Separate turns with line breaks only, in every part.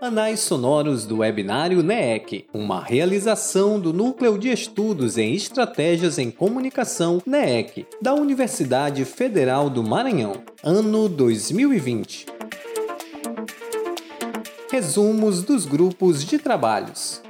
Anais sonoros do webinário NEEC, uma realização do Núcleo de Estudos em Estratégias em Comunicação NEEC, da Universidade Federal do Maranhão, ano 2020. Resumos dos grupos de trabalhos.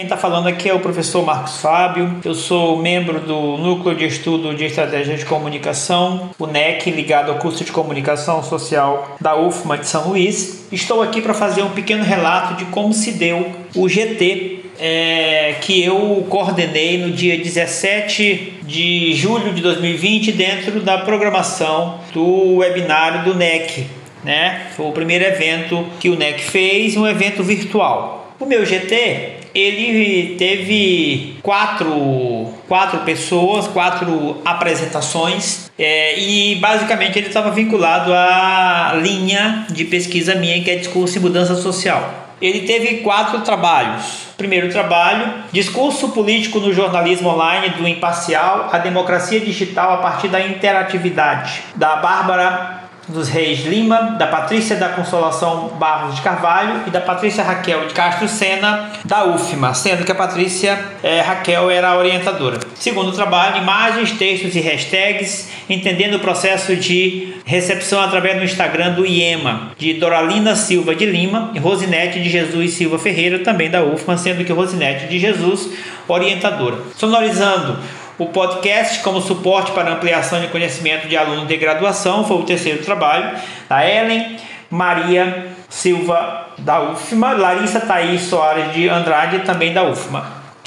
Quem está falando aqui é o professor Marcos Fábio. Eu sou membro do Núcleo de Estudo de Estratégia de Comunicação, o NEC, ligado ao curso de Comunicação Social da UFMA de São Luís. Estou aqui para fazer um pequeno relato de como se deu o GT é, que eu coordenei no dia 17 de julho de 2020 dentro da programação do webinário do NEC. Né? Foi o primeiro evento que o NEC fez, um evento virtual. O meu GT ele teve quatro, quatro pessoas, quatro apresentações é, e basicamente ele estava vinculado à linha de pesquisa minha que é discurso e mudança social. Ele teve quatro trabalhos. Primeiro trabalho, discurso político no jornalismo online do imparcial, a democracia digital a partir da interatividade, da Bárbara dos Reis Lima, da Patrícia da Consolação Barros de Carvalho e da Patrícia Raquel de Castro Sena, da UFMA, sendo que a Patrícia é, Raquel era a orientadora. Segundo trabalho, imagens, textos e hashtags, entendendo o processo de recepção através do Instagram do IEMA, de Doralina Silva de Lima e Rosinete de Jesus Silva Ferreira, também da UFMA, sendo que Rosinete de Jesus, orientadora. Sonorizando o podcast como suporte para ampliação de conhecimento de alunos de graduação foi o terceiro trabalho da Ellen Maria Silva da UFMA, Larissa Thaís Soares de Andrade também da UFMA.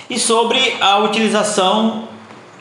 E sobre a utilização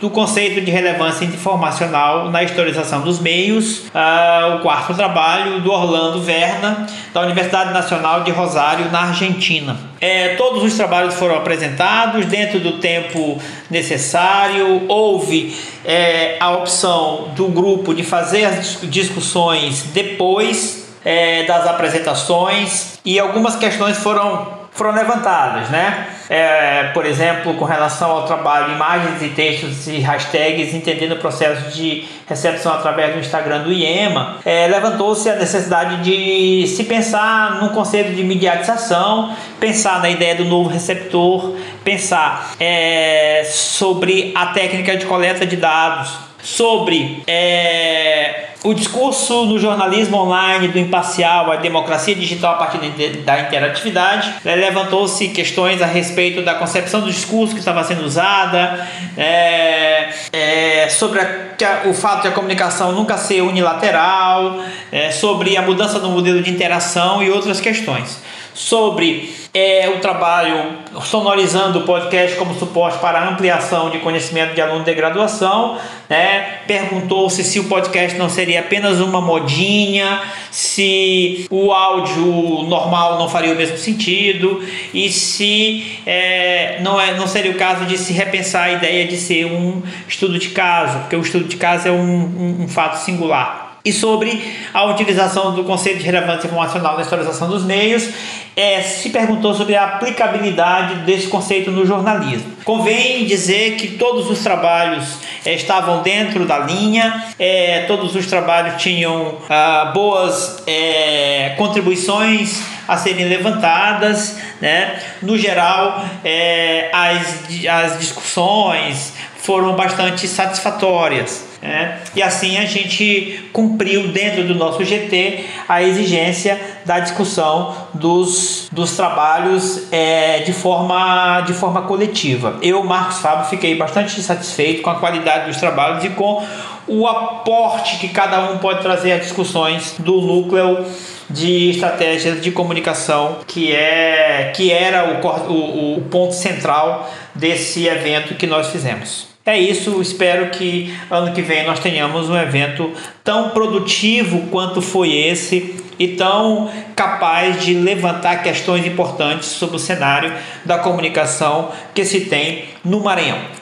do conceito de relevância informacional na historização dos meios, uh, o quarto trabalho do Orlando Verna, da Universidade Nacional de Rosário, na Argentina. É, todos os trabalhos foram apresentados dentro do tempo necessário, houve é, a opção do grupo de fazer as discussões depois é, das apresentações e algumas questões foram foram levantadas, né? É, por exemplo, com relação ao trabalho, imagens e textos e hashtags, entendendo o processo de recepção através do Instagram do IEMA, é, levantou-se a necessidade de se pensar no conceito de mediatização, pensar na ideia do novo receptor, pensar é, sobre a técnica de coleta de dados sobre é, o discurso no jornalismo online do imparcial, a democracia digital a partir da interatividade. Né, levantou-se questões a respeito da concepção do discurso que estava sendo usada, é, é, sobre a, o fato de a comunicação nunca ser unilateral, é, sobre a mudança do modelo de interação e outras questões. Sobre é o trabalho sonorizando o podcast como suporte para ampliação de conhecimento de aluno de graduação. Né? Perguntou-se se o podcast não seria apenas uma modinha, se o áudio normal não faria o mesmo sentido e se é, não, é, não seria o caso de se repensar a ideia de ser um estudo de caso, porque o estudo de caso é um, um, um fato singular e sobre a utilização do conceito de relevância informacional na historização dos meios, é, se perguntou sobre a aplicabilidade desse conceito no jornalismo. Convém dizer que todos os trabalhos é, estavam dentro da linha, é, todos os trabalhos tinham ah, boas é, contribuições a serem levantadas, né? No geral, é, as, as discussões foram bastante satisfatórias. Né? E assim a gente cumpriu dentro do nosso GT a exigência da discussão dos, dos trabalhos é, de, forma, de forma coletiva. Eu, Marcos Fábio, fiquei bastante satisfeito com a qualidade dos trabalhos e com o aporte que cada um pode trazer às discussões do núcleo de estratégias de comunicação que é que era o, o, o ponto central desse evento que nós fizemos. É isso, espero que ano que vem nós tenhamos um evento tão produtivo quanto foi esse e tão capaz de levantar questões importantes sobre o cenário da comunicação que se tem no Maranhão.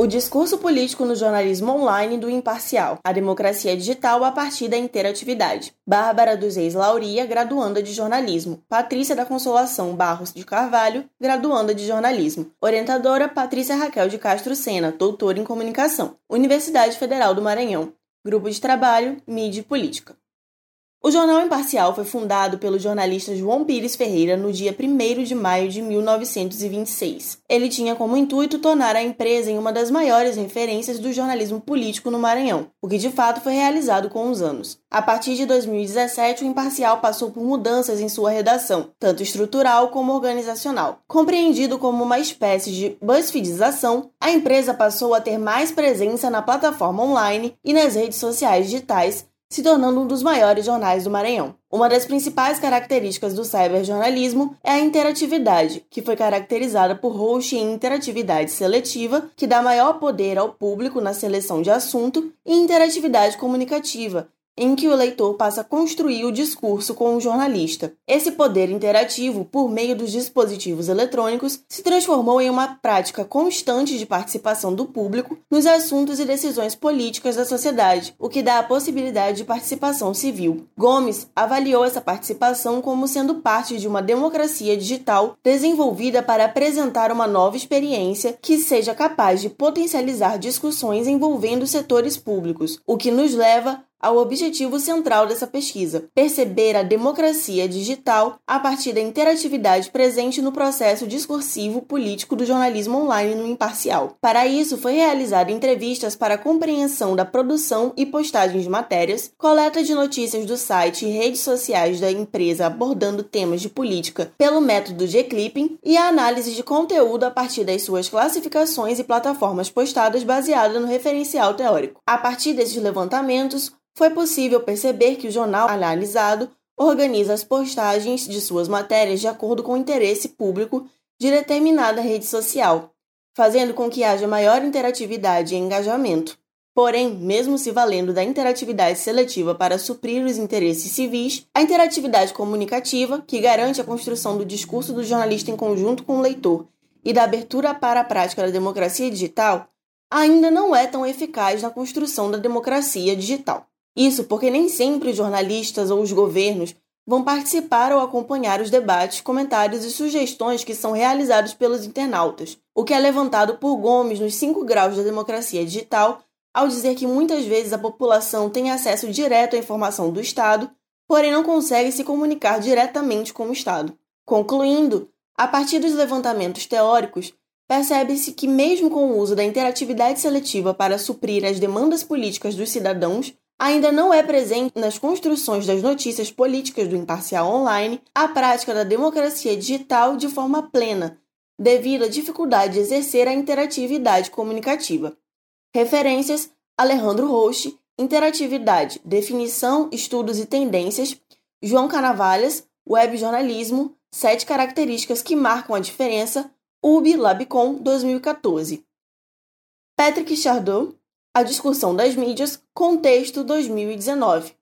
O discurso político no jornalismo online do imparcial. A democracia digital a partir da interatividade. Bárbara dos Reis Lauria, graduanda de jornalismo. Patrícia da Consolação Barros de Carvalho, graduanda de jornalismo. Orientadora Patrícia Raquel de Castro Sena, doutora em comunicação. Universidade Federal do Maranhão. Grupo de trabalho Mídia e Política. O Jornal Imparcial foi fundado pelo jornalista João Pires Ferreira no dia 1 de maio de 1926. Ele tinha como intuito tornar a empresa em uma das maiores referências do jornalismo político no Maranhão, o que de fato foi realizado com os anos. A partir de 2017, o Imparcial passou por mudanças em sua redação, tanto estrutural como organizacional. Compreendido como uma espécie de BuzzFeedização, a empresa passou a ter mais presença na plataforma online e nas redes sociais digitais se tornando um dos maiores jornais do Maranhão. Uma das principais características do cyberjornalismo é a interatividade, que foi caracterizada por host em interatividade seletiva, que dá maior poder ao público na seleção de assunto, e interatividade comunicativa, em que o leitor passa a construir o discurso com o jornalista. Esse poder interativo, por meio dos dispositivos eletrônicos, se transformou em uma prática constante de participação do público nos assuntos e decisões políticas da sociedade, o que dá a possibilidade de participação civil. Gomes avaliou essa participação como sendo parte de uma democracia digital desenvolvida para apresentar uma nova experiência que seja capaz de potencializar discussões envolvendo setores públicos, o que nos leva ao objetivo central dessa pesquisa: perceber a democracia digital a partir da interatividade presente no processo discursivo político do jornalismo online no imparcial. Para isso, foi realizada entrevistas para compreensão da produção e postagem de matérias, coleta de notícias do site e redes sociais da empresa abordando temas de política pelo método de clipping e a análise de conteúdo a partir das suas classificações e plataformas postadas baseada no referencial teórico. A partir desses levantamentos, foi possível perceber que o jornal analisado organiza as postagens de suas matérias de acordo com o interesse público de determinada rede social, fazendo com que haja maior interatividade e engajamento. Porém, mesmo se valendo da interatividade seletiva para suprir os interesses civis, a interatividade comunicativa, que garante a construção do discurso do jornalista em conjunto com o leitor e da abertura para a prática da democracia digital, ainda não é tão eficaz na construção da democracia digital. Isso porque nem sempre os jornalistas ou os governos vão participar ou acompanhar os debates, comentários e sugestões que são realizados pelos internautas, o que é levantado por Gomes nos cinco graus da democracia digital, ao dizer que muitas vezes a população tem acesso direto à informação do Estado, porém não consegue se comunicar diretamente com o Estado. Concluindo, a partir dos levantamentos teóricos, percebe-se que, mesmo com o uso da interatividade seletiva para suprir as demandas políticas dos cidadãos, ainda não é presente nas construções das notícias políticas do imparcial online a prática da democracia digital de forma plena, devido à dificuldade de exercer a interatividade comunicativa. Referências: Alejandro Roche, Interatividade, Definição, Estudos e Tendências, João Canavalhas, Web Jornalismo, Sete Características que Marcam a Diferença, UB Labcom 2014. Patrick Chardot, a discussão das mídias, contexto 2019.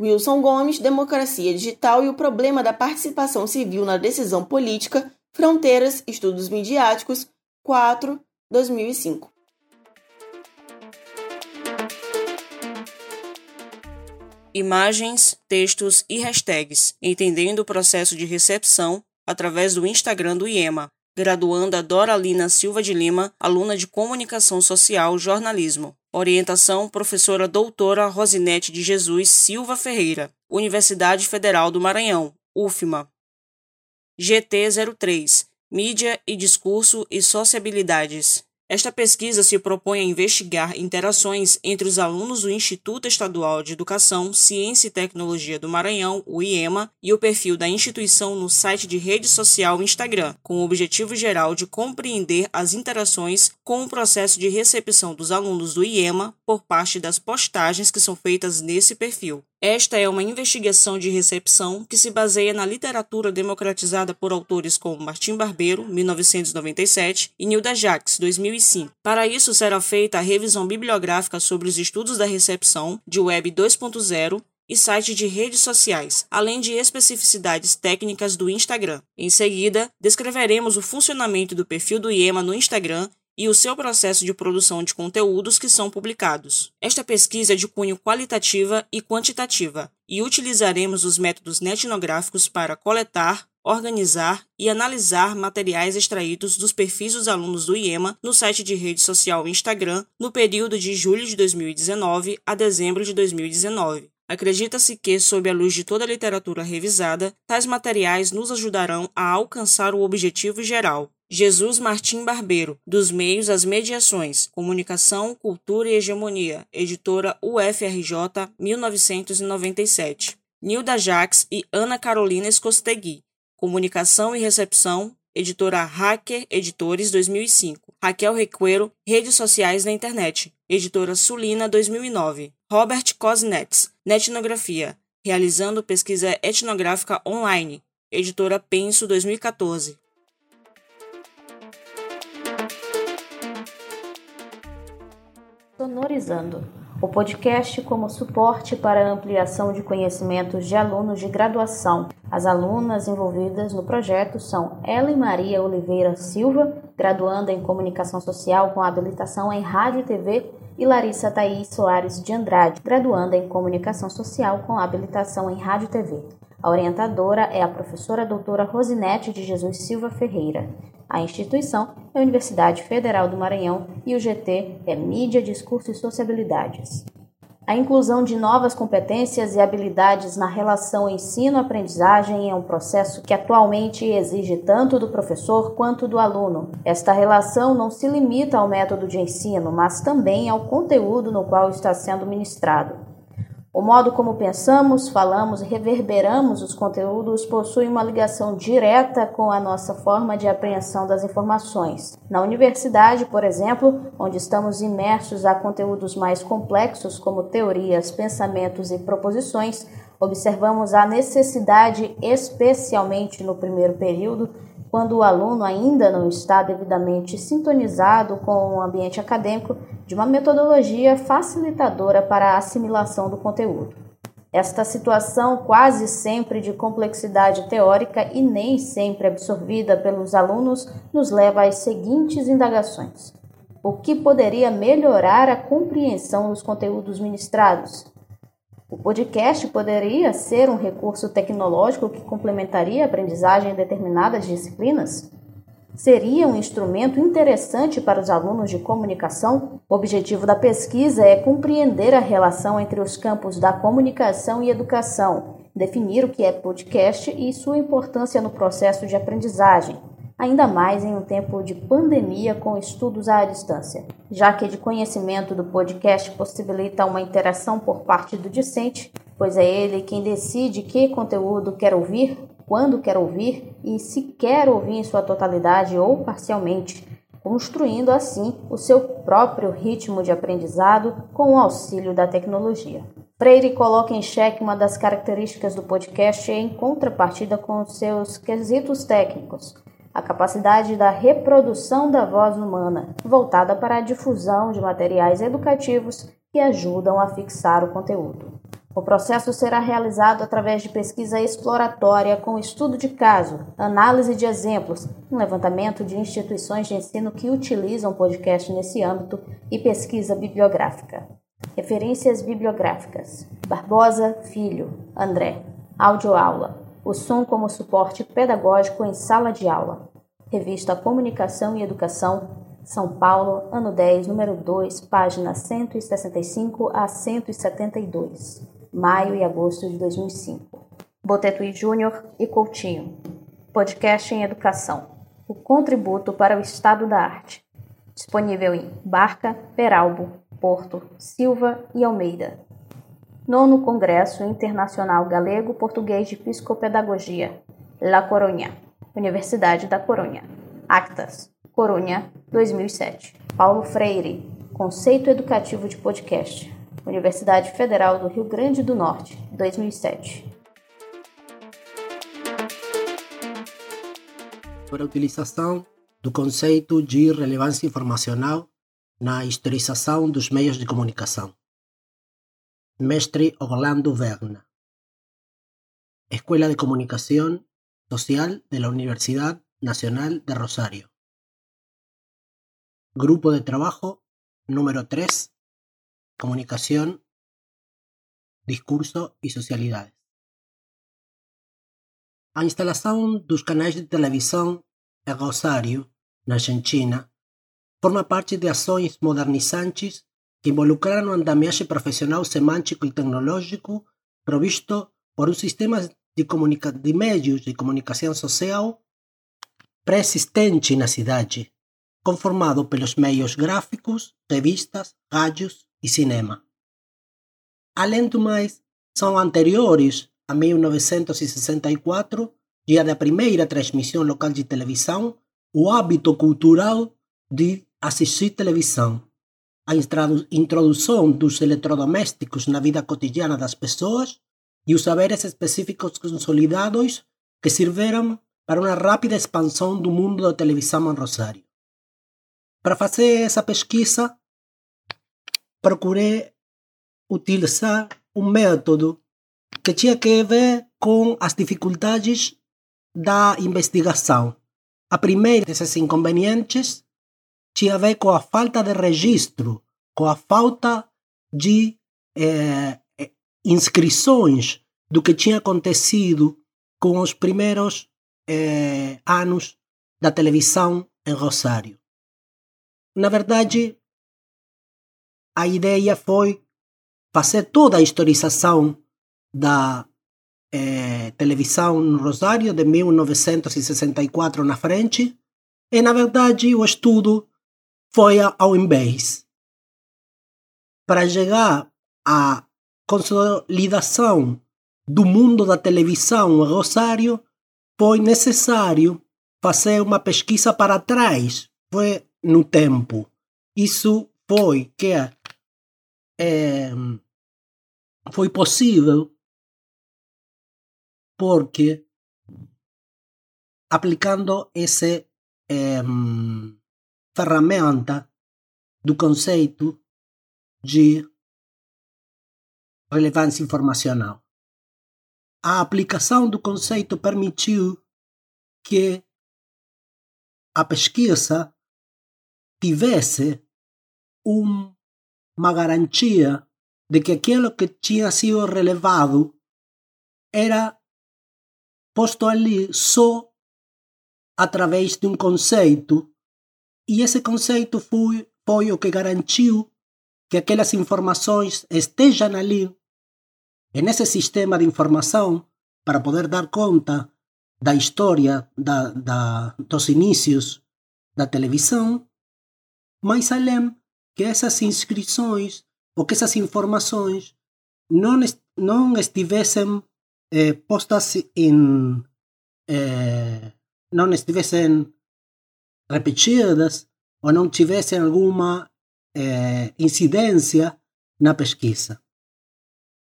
Wilson Gomes, Democracia Digital e o problema da participação civil na decisão política, Fronteiras, Estudos Midiáticos, 4, 2005.
Imagens, textos e hashtags, entendendo o processo de recepção através do Instagram do IEMA, graduanda Doralina Silva de Lima, aluna de Comunicação Social Jornalismo. Orientação: Professora Doutora Rosinete de Jesus Silva Ferreira, Universidade Federal do Maranhão, UFMA. GT 03 Mídia e Discurso e Sociabilidades. Esta pesquisa se propõe a investigar interações entre os alunos do Instituto Estadual de Educação, Ciência e Tecnologia do Maranhão, o IEMA, e o perfil da instituição no site de rede social Instagram, com o objetivo geral de compreender as interações com o processo de recepção dos alunos do IEMA por parte das postagens que são feitas nesse perfil. Esta é uma investigação de recepção que se baseia na literatura democratizada por autores como Martim Barbeiro, 1997, e Nilda Jacques, 2005. Para isso, será feita a revisão bibliográfica sobre os estudos da recepção de Web 2.0 e sites de redes sociais, além de especificidades técnicas do Instagram. Em seguida, descreveremos o funcionamento do perfil do IEMA no Instagram e o seu processo de produção de conteúdos que são publicados. Esta pesquisa é de cunho qualitativa e quantitativa, e utilizaremos os métodos netnográficos para coletar, organizar e analisar materiais extraídos dos perfis dos alunos do IEMA no site de rede social Instagram no período de julho de 2019 a dezembro de 2019. Acredita-se que, sob a luz de toda a literatura revisada, tais materiais nos ajudarão a alcançar o objetivo geral. Jesus Martim Barbeiro, dos Meios às Mediações, Comunicação, Cultura e Hegemonia, editora UFRJ, 1997. Nilda Jax e Ana Carolina Escostegui, Comunicação e Recepção, editora Hacker Editores 2005. Raquel Requeiro, Redes Sociais na Internet, editora Sulina 2009. Robert Cosnets, Netnografia, realizando pesquisa etnográfica online, editora Penso 2014.
Sonorizando o podcast como suporte para a ampliação de conhecimentos de alunos de graduação. As alunas envolvidas no projeto são Ellen Maria Oliveira Silva, graduanda em Comunicação Social com habilitação em Rádio e TV, e Larissa Thaís Soares de Andrade, graduanda em Comunicação Social com habilitação em Rádio e TV. A orientadora é a professora doutora Rosinete de Jesus Silva Ferreira. A instituição é a Universidade Federal do Maranhão e o GT é Mídia, Discurso e Sociabilidades. A inclusão de novas competências e habilidades na relação ensino-aprendizagem é um processo que atualmente exige tanto do professor quanto do aluno. Esta relação não se limita ao método de ensino, mas também ao conteúdo no qual está sendo ministrado. O modo como pensamos, falamos e reverberamos os conteúdos possui uma ligação direta com a nossa forma de apreensão das informações. Na universidade, por exemplo, onde estamos imersos a conteúdos mais complexos como teorias, pensamentos e proposições, observamos a necessidade, especialmente no primeiro período, quando o aluno ainda não está devidamente sintonizado com o ambiente acadêmico, de uma metodologia facilitadora para a assimilação do conteúdo. Esta situação, quase sempre de complexidade teórica e nem sempre absorvida pelos alunos, nos leva às seguintes indagações: o que poderia melhorar a compreensão dos conteúdos ministrados? O podcast poderia ser um recurso tecnológico que complementaria a aprendizagem em determinadas disciplinas? Seria um instrumento interessante para os alunos de comunicação? O objetivo da pesquisa é compreender a relação entre os campos da comunicação e educação, definir o que é podcast e sua importância no processo de aprendizagem, ainda mais em um tempo de pandemia com estudos à distância, já que de conhecimento do podcast possibilita uma interação por parte do discente, pois é ele quem decide que conteúdo quer ouvir, quando quer ouvir e se quer ouvir em sua totalidade ou parcialmente, construindo assim o seu próprio ritmo de aprendizado com o auxílio da tecnologia. Freire coloca em xeque uma das características do podcast em contrapartida com seus quesitos técnicos, a capacidade da reprodução da voz humana, voltada para a difusão de materiais educativos que ajudam a fixar o conteúdo. O processo será realizado através de pesquisa exploratória com estudo de caso, análise de exemplos, um levantamento de instituições de ensino que utilizam podcast nesse âmbito e pesquisa bibliográfica. Referências bibliográficas: Barbosa, Filho, André. Audioaula o som como suporte pedagógico em sala de aula. Revista Comunicação e Educação, São Paulo, ano 10, número 2, página 165 a 172, maio e agosto de 2005. Botetuí Júnior e Coutinho. Podcast em Educação. O contributo para o estado da arte. Disponível em Barca, Peralbo, Porto, Silva e Almeida. Nono Congresso Internacional Galego Português de Psicopedagogia, La Coruña, Universidade da Coruña. Actas, Coruña, 2007. Paulo Freire, Conceito Educativo de Podcast, Universidade Federal do Rio Grande do Norte, 2007.
Sobre a utilização do conceito de relevância informacional na historização dos meios de comunicação. Mestre Orlando Verna. Escuela de Comunicación Social de la Universidad Nacional de Rosario. Grupo de trabajo número 3, comunicación, discurso e socialidades. A instalação dos canais de televisão em Rosário, na Argentina, forma parte de ações modernizantes que involucraram o andamiaje profissional semântico e tecnológico provisto por um sistema de, comunica de meios de comunicação social pré-existente na cidade, conformado pelos meios gráficos, revistas, rádios e cinema. Além do mais, são anteriores a 1964, dia da primeira transmissão local de televisão, o hábito cultural de assistir televisão, a introdução dos eletrodomésticos na vida cotidiana das pessoas e os saberes específicos consolidados que serviram para uma rápida expansão do mundo da televisão em Rosário. Para fazer essa pesquisa, procurei utilizar um método que tinha que ver com as dificuldades da investigação. A primeira desses inconvenientes tinha a ver com a falta de registro, com a falta de eh, inscrições do que tinha acontecido com os primeiros eh, anos da televisão em Rosário. Na verdade, a ideia foi fazer toda a historização da televisão no Rosário de 1964 na frente, e na verdade o estudo foi ao invés. Para chegar à consolidação do mundo da televisão em Rosário, foi necessário fazer uma pesquisa para trás, foi no tempo. Isso foi que é, foi possível porque aplicando esse eh, ferramenta do conceito de relevância informacional. A aplicação do conceito permitiu que a pesquisa tivesse um, uma garantia de que aquilo que tinha sido relevado era posto ali só através de um conceito, e esse conceito foi, foi o que garantiu que aquelas informações estejam ali, nesse sistema de informação, para poder dar conta da história da, da, dos inícios da televisão, mas além que essas inscrições ou que essas informações não, não estivessem eh, postas em. Eh, não estivessem repetidas ou não tivessem alguma eh, incidência na pesquisa.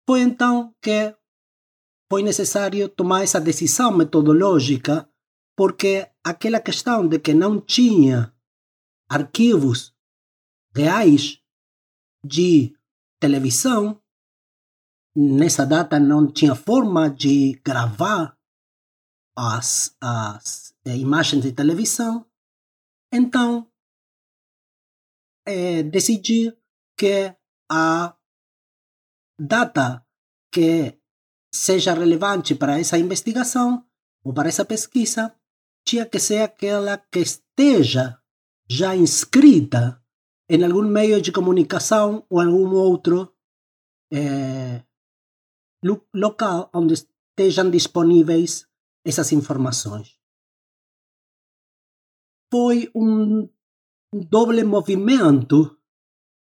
Foi então que foi necessário tomar essa decisão metodológica, porque aquela questão de que não tinha arquivos reais de televisão, nessa data não tinha forma de gravar as, as eh, imagens de televisão, então é, decidi que a data que seja relevante para essa investigação ou para essa pesquisa tinha que ser aquela que esteja já inscrita em algum meio de comunicação ou algum outro é, local onde estejam disponíveis essas informações. Foi um doble movimento,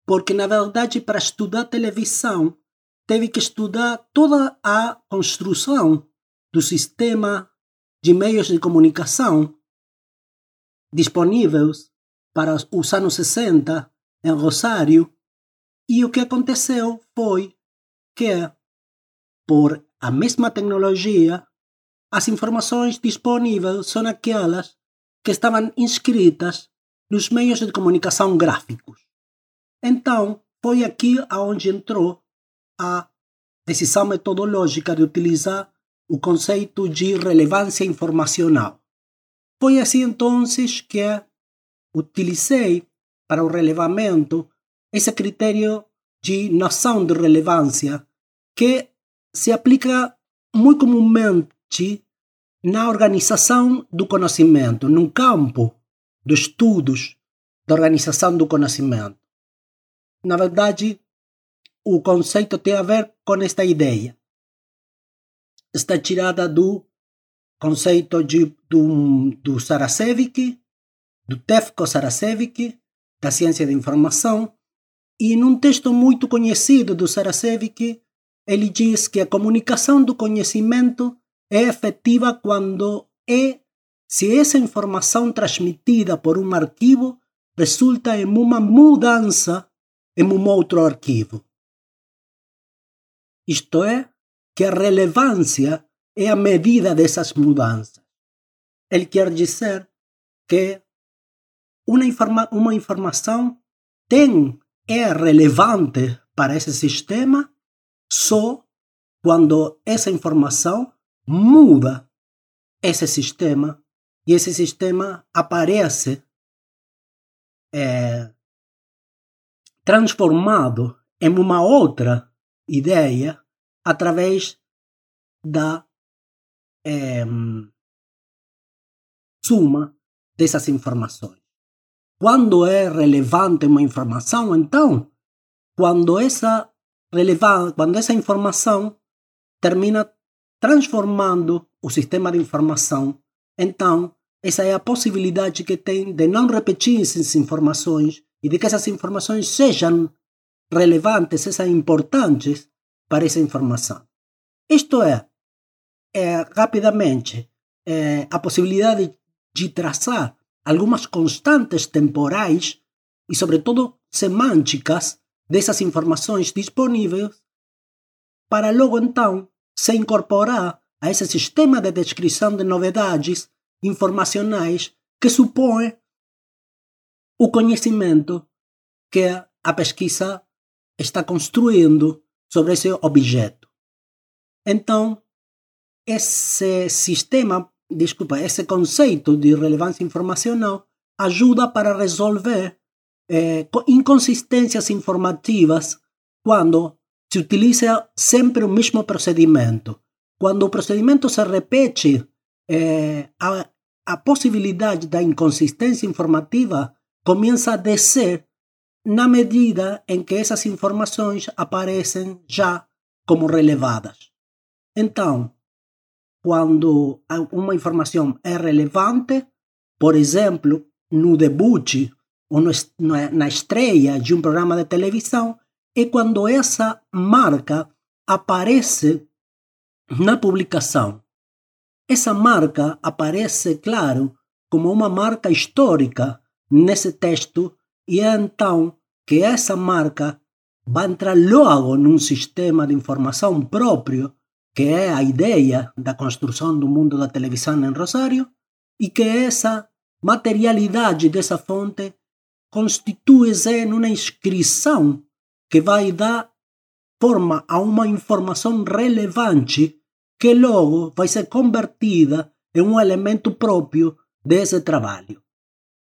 porque na verdade para estudar televisão teve que estudar toda a construção do sistema de meios de comunicação disponíveis para os anos 60 em Rosário, e o que aconteceu foi que por a mesma tecnologia, as informações disponíveis são aquelas que estavam inscritas nos meios de comunicação gráficos. Então, foi aqui aonde entrou a decisão metodológica de utilizar o conceito de relevância informacional. Foi assim então que utilizei para o relevamento, esse critério de noção de relevância que se aplica muito comumente na organização do conhecimento, num campo dos estudos da organização do conhecimento. Na verdade, o conceito tem a ver com esta ideia. Está tirada do conceito de, do, do do Tefko Sarasevic, da ciência da informação, e num texto muito conhecido do Sarasevic, ele diz que a comunicação do conhecimento é efetiva quando é se essa informação transmitida por um arquivo resulta em uma mudança em um outro arquivo. Isto é, que a relevância é a medida dessas mudanças. Ele quer dizer que uma, informa uma informação tem, é relevante para esse sistema só quando essa informação muda esse sistema e esse sistema aparece é, transformado em uma outra ideia através da é, suma dessas informações. Quando é relevante uma informação, então, quando essa relevante, quando essa informação termina transformando o sistema de informação, então essa é a possibilidade que tem de não repetir essas informações e de que essas informações sejam relevantes, sejam importantes para essa informação. Isto é, é rapidamente, é, a possibilidade de traçar algumas constantes temporais e, sobretudo, semânticas dessas informações disponíveis para logo então se incorporar a esse sistema de descrição de novidades informacionais que supõe o conhecimento que a pesquisa está construindo sobre esse objeto. Então, esse sistema, desculpa, esse conceito de relevância informacional ajuda para resolver eh, inconsistências informativas quando se utiliza sempre o mesmo procedimento. Quando o procedimento se repete, eh, a, a possibilidade da inconsistência informativa começa a descer na medida em que essas informações aparecem já como relevadas. Então, quando uma informação é relevante, por exemplo, no debut ou na estreia de um programa de televisão, é quando essa marca aparece na publicação. Essa marca aparece, claro, como uma marca histórica nesse texto, e é então que essa marca vai entrar logo num sistema de informação próprio que é a ideia da construção do mundo da televisão em Rosário, e que essa materialidade dessa fonte constitui-se numa inscrição que vai dar forma a uma informação relevante que logo vai ser convertida em um elemento próprio desse trabalho.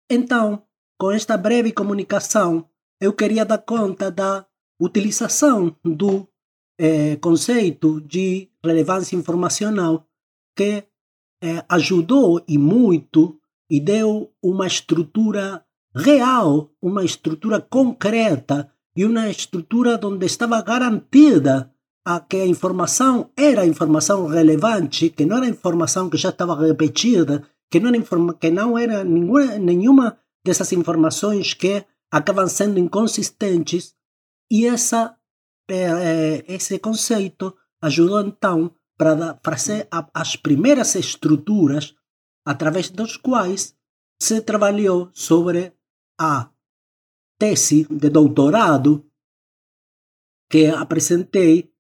Então, com esta breve comunicação, eu queria dar conta da utilização do é, conceito de relevância informacional que é, ajudou e muito e deu uma estrutura real, uma estrutura concreta e uma estrutura onde estava garantida a que a informação era informação relevante, que não era informação que já estava repetida, que não era, que não era nenhuma, nenhuma dessas informações que acabam sendo inconsistentes, e essa esse conceito ajudou então para fazer as primeiras estruturas através dos quais se trabalhou sobre a tese de doutorado que apresentei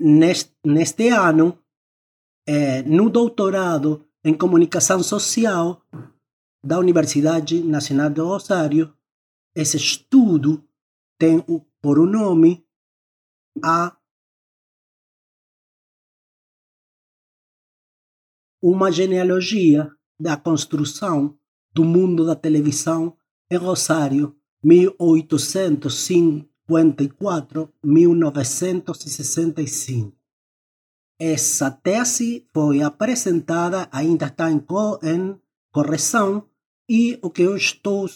neste, neste ano eh, no doutorado em comunicação social da Universidade Nacional de Rosário. Esse estudo tem por um nome a uma genealogia da construção do mundo da televisão em Rosário 1854-1965. Essa tese foi apresentada, ainda está em, co em correção, e o que eu estou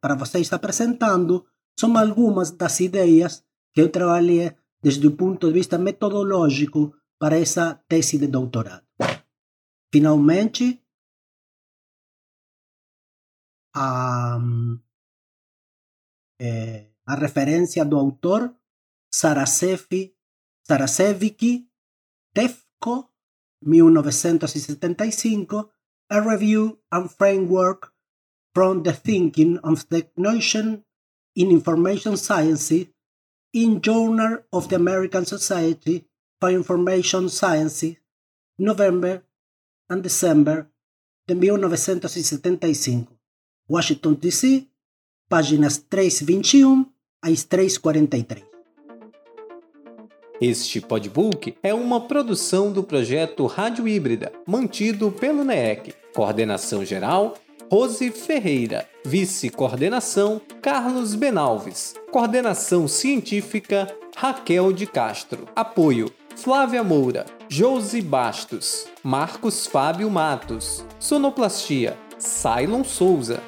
para vocês apresentando são algumas das ideias que eu trabalhei desde o ponto de vista metodológico para essa tese de doutorado. Finalmente, a, é, a referência do autor Sarasevi, Saraseviki Tefko, 1975, A Review and Framework from the Thinking of the Notion in Information Science in Journal of the American Society for Information Science, November and December de 1975. Washington, D.C., páginas 321 às 343.
Este podbook é uma produção do projeto Rádio Híbrida, mantido pelo NEEC. Coordenação geral Rose Ferreira. Vice-coordenação Carlos Benalves. Coordenação científica Raquel de Castro. Apoio Flávia Moura, Josi Bastos, Marcos Fábio Matos. Sonoplastia Cylon Souza.